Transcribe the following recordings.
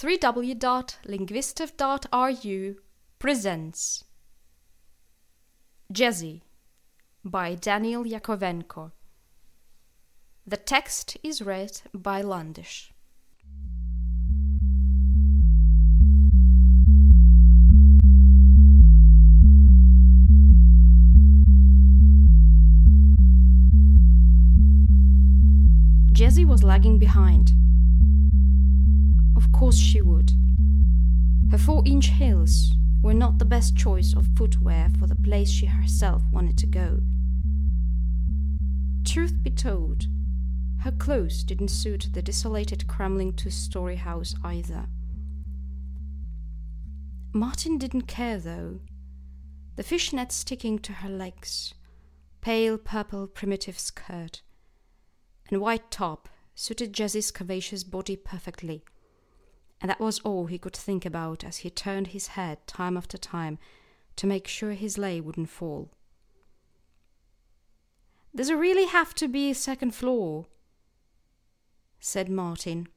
3w.linguistive.ru presents Jazzy by Daniel Yakovenko. The text is read by Landish. Jazzy was lagging behind. Course she would. Her four inch heels were not the best choice of footwear for the place she herself wanted to go. Truth be told, her clothes didn't suit the desolated, crumbling two story house either. Martin didn't care though. The fishnet sticking to her legs, pale purple primitive skirt, and white top suited Jessie's curvaceous body perfectly and that was all he could think about as he turned his head time after time to make sure his lay wouldn't fall. Does it really have to be a second floor? said Martin.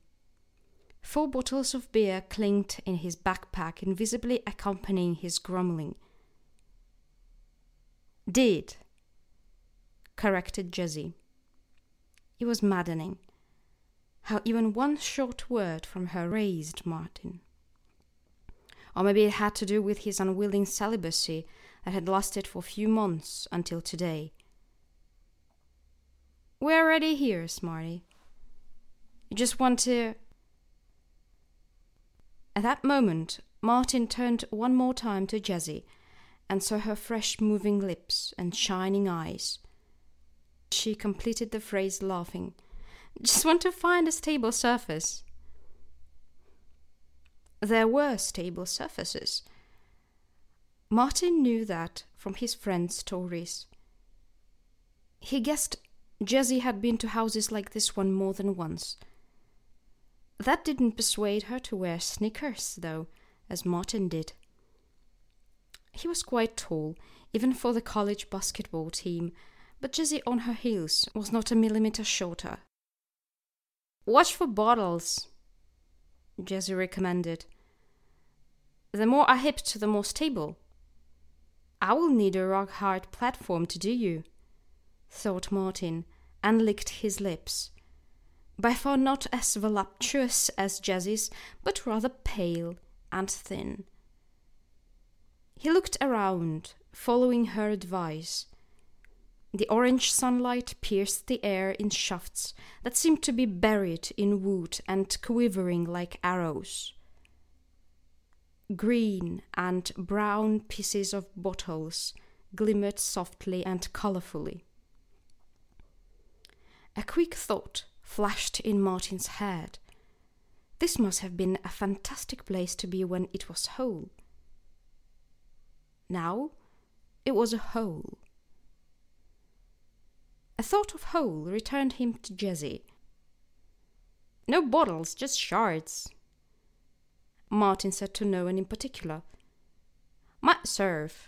Four bottles of beer clinked in his backpack, invisibly accompanying his grumbling. Did, corrected Jazzy. It was maddening how even one short word from her raised Martin. Or maybe it had to do with his unwilling celibacy that had lasted for a few months until today. We're already here, Smarty. You just want to. At that moment, Martin turned one more time to Jessie and saw her fresh moving lips and shining eyes. She completed the phrase laughing just want to find a stable surface. There were stable surfaces. Martin knew that from his friend's stories. He guessed Jazzy had been to houses like this one more than once. That didn't persuade her to wear sneakers, though, as Martin did. He was quite tall, even for the college basketball team, but Jazzy on her heels was not a millimeter shorter Watch for bottles, Jazzy recommended. The more I hip to the more stable. I will need a rock hard platform to do you, thought Martin, and licked his lips. By far not as voluptuous as Jazzy's, but rather pale and thin. He looked around, following her advice, the orange sunlight pierced the air in shafts that seemed to be buried in wood and quivering like arrows. Green and brown pieces of bottles glimmered softly and colorfully. A quick thought flashed in Martin's head. This must have been a fantastic place to be when it was whole. Now it was a hole. A thought of hole returned him to Jazzy. No bottles, just shards. Martin said to no one in particular. Might serve.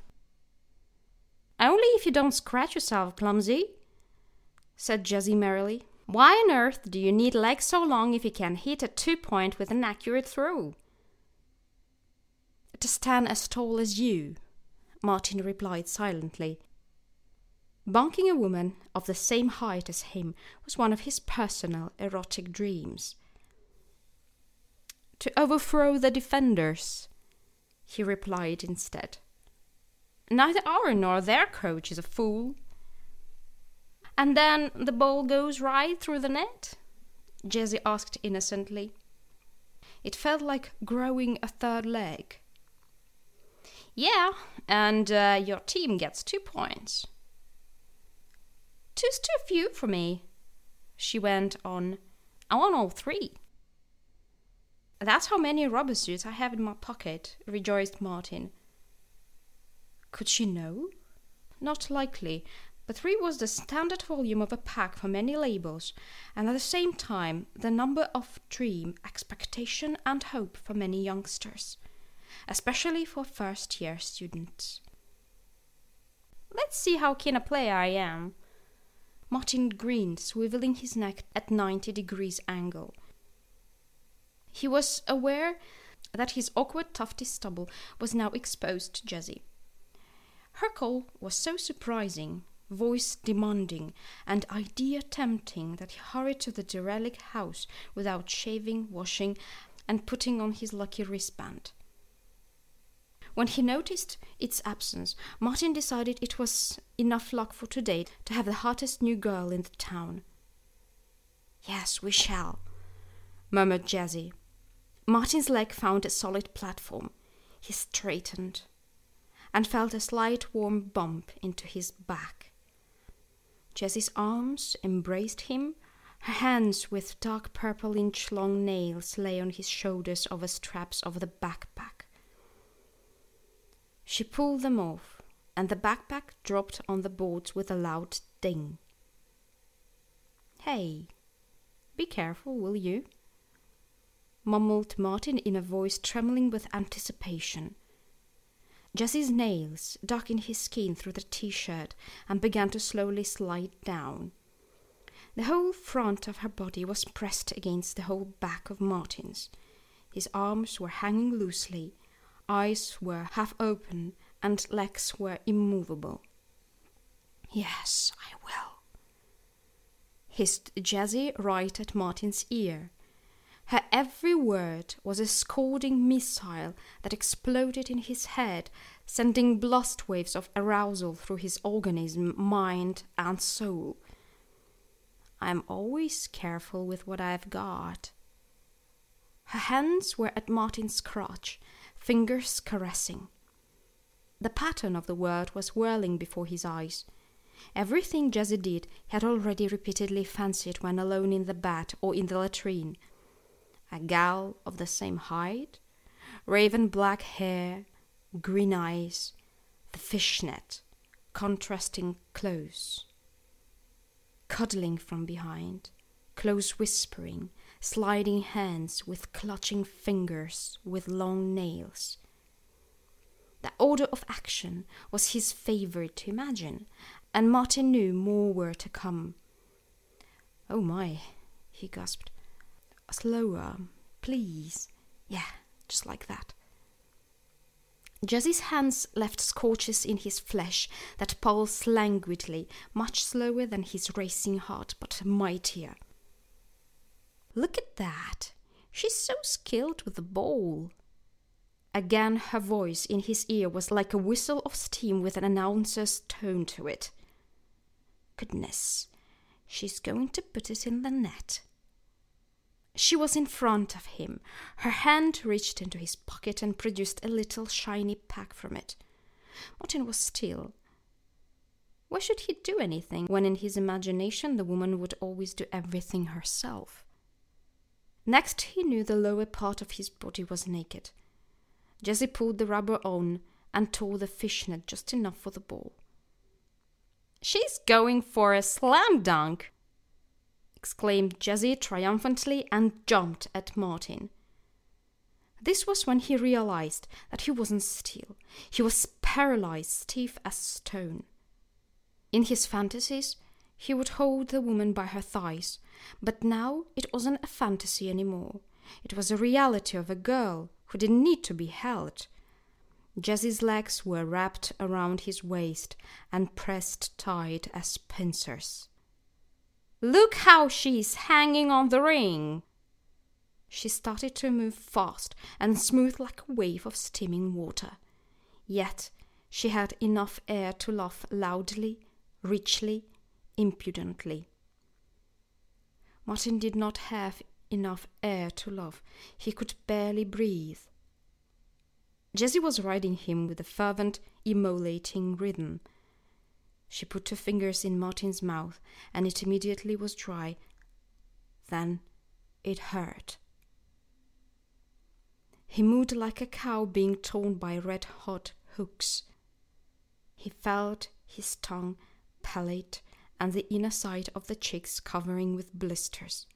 Only if you don't scratch yourself, clumsy, said Jazzy merrily. Why on earth do you need legs so long if you can hit a two point with an accurate throw? To stand as tall as you, Martin replied silently, Bonking a woman of the same height as him was one of his personal erotic dreams. To overthrow the defenders, he replied instead. Neither our nor their coach is a fool. And then the ball goes right through the net? Jazzy asked innocently. It felt like growing a third leg. Yeah, and uh, your team gets two points. Two's too few for me, she went on. I want all three. That's how many rubber suits I have in my pocket, rejoiced Martin. Could she know? Not likely, but three was the standard volume of a pack for many labels, and at the same time the number of dream, expectation, and hope for many youngsters, especially for first year students. Let's see how keen a player I am, Martin grinned, swiveling his neck at 90 degrees angle. He was aware that his awkward tufty stubble was now exposed to Jessie. Her call was so surprising, voice demanding, and idea tempting that he hurried to the derelict house without shaving, washing, and putting on his lucky wristband. When he noticed its absence, Martin decided it was enough luck for today to have the hottest new girl in the town. Yes, we shall, murmured Jessie. Martin's leg found a solid platform. He straightened and felt a slight warm bump into his back. Jessie's arms embraced him. Her hands with dark purple inch long nails lay on his shoulders over straps of the backpack. She pulled them off, and the backpack dropped on the boards with a loud ding. Hey, be careful, will you? mumbled Martin in a voice trembling with anticipation. Jessie's nails dug in his skin through the t shirt and began to slowly slide down. The whole front of her body was pressed against the whole back of Martin's. His arms were hanging loosely, eyes were half open, and legs were immovable. Yes, I will, hissed Jessie right at Martin's ear. Her every word was a scalding missile that exploded in his head, sending blast waves of arousal through his organism, mind, and soul. I'm always careful with what I've got. Her hands were at Martin's crotch, fingers caressing. The pattern of the word was whirling before his eyes. Everything Jessie did had already repeatedly fancied when alone in the bath or in the latrine a gal of the same height, raven black hair, green eyes, the fishnet, contrasting close. Cuddling from behind, close whispering, sliding hands with clutching fingers with long nails. The order of action was his favorite to imagine, and Martin knew more were to come. Oh my, he gasped. Slower, please. Yeah, just like that. Jessie's hands left scorches in his flesh that pulsed languidly, much slower than his racing heart, but mightier. Look at that! She's so skilled with the ball. Again, her voice in his ear was like a whistle of steam with an announcer's tone to it. Goodness, she's going to put it in the net. She was in front of him. Her hand reached into his pocket and produced a little shiny pack from it. Martin was still. Why should he do anything when in his imagination the woman would always do everything herself? Next, he knew the lower part of his body was naked. Jessie pulled the rubber on and tore the fishnet just enough for the ball. She's going for a slam dunk, exclaimed Jessie triumphantly and jumped at Martin. This was when he realized that he wasn't still. He was paralyzed, stiff as stone. In his fantasies, he would hold the woman by her thighs, but now it wasn't a fantasy anymore. It was a reality of a girl who didn't need to be held. Jessie's legs were wrapped around his waist and pressed tight as pincers. Look how she's hanging on the ring. She started to move fast and smooth like a wave of steaming water. Yet she had enough air to laugh loudly, richly, impudently. Martin did not have enough air to laugh. He could barely breathe. Jessie was riding him with a fervent, immolating rhythm she put her fingers in Martin's mouth, and it immediately was dry. Then it hurt. He moved like a cow being torn by red hot hooks. He felt his tongue, palate, and the inner side of the cheeks covering with blisters.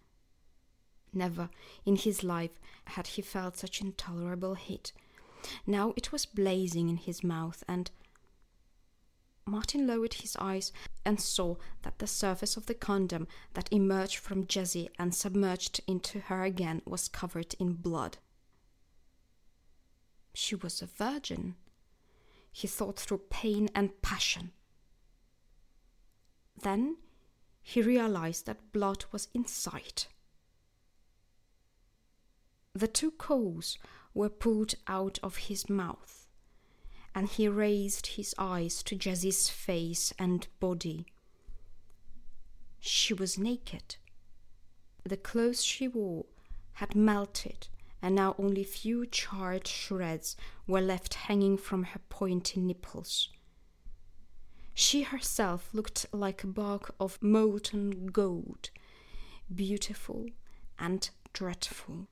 Never in his life had he felt such intolerable heat. Now it was blazing in his mouth, and Martin lowered his eyes and saw that the surface of the condom that emerged from Jessie and submerged into her again was covered in blood. She was a virgin. He thought through pain and passion. Then he realized that blood was in sight. The two coals were pulled out of his mouth, and he raised his eyes to Jessie's face and body. She was naked. The clothes she wore had melted, and now only few charred shreds were left hanging from her pointy nipples. She herself looked like a block of molten gold, beautiful and dreadful.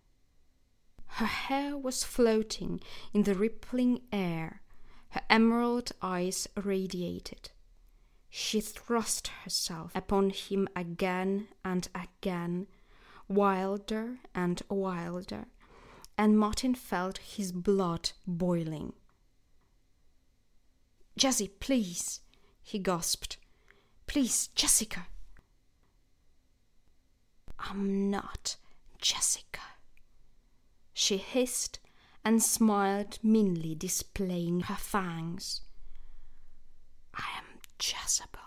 Her hair was floating in the rippling air, her emerald eyes radiated. She thrust herself upon him again and again, wilder and wilder, and Martin felt his blood boiling. Jessie, please, he gasped. Please, Jessica. I'm not Jessica. She hissed and smiled meanly, displaying her fangs. I am Jezebel.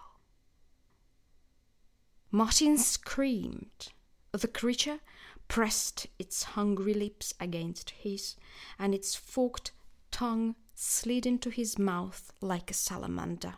Martin screamed. The creature pressed its hungry lips against his, and its forked tongue slid into his mouth like a salamander.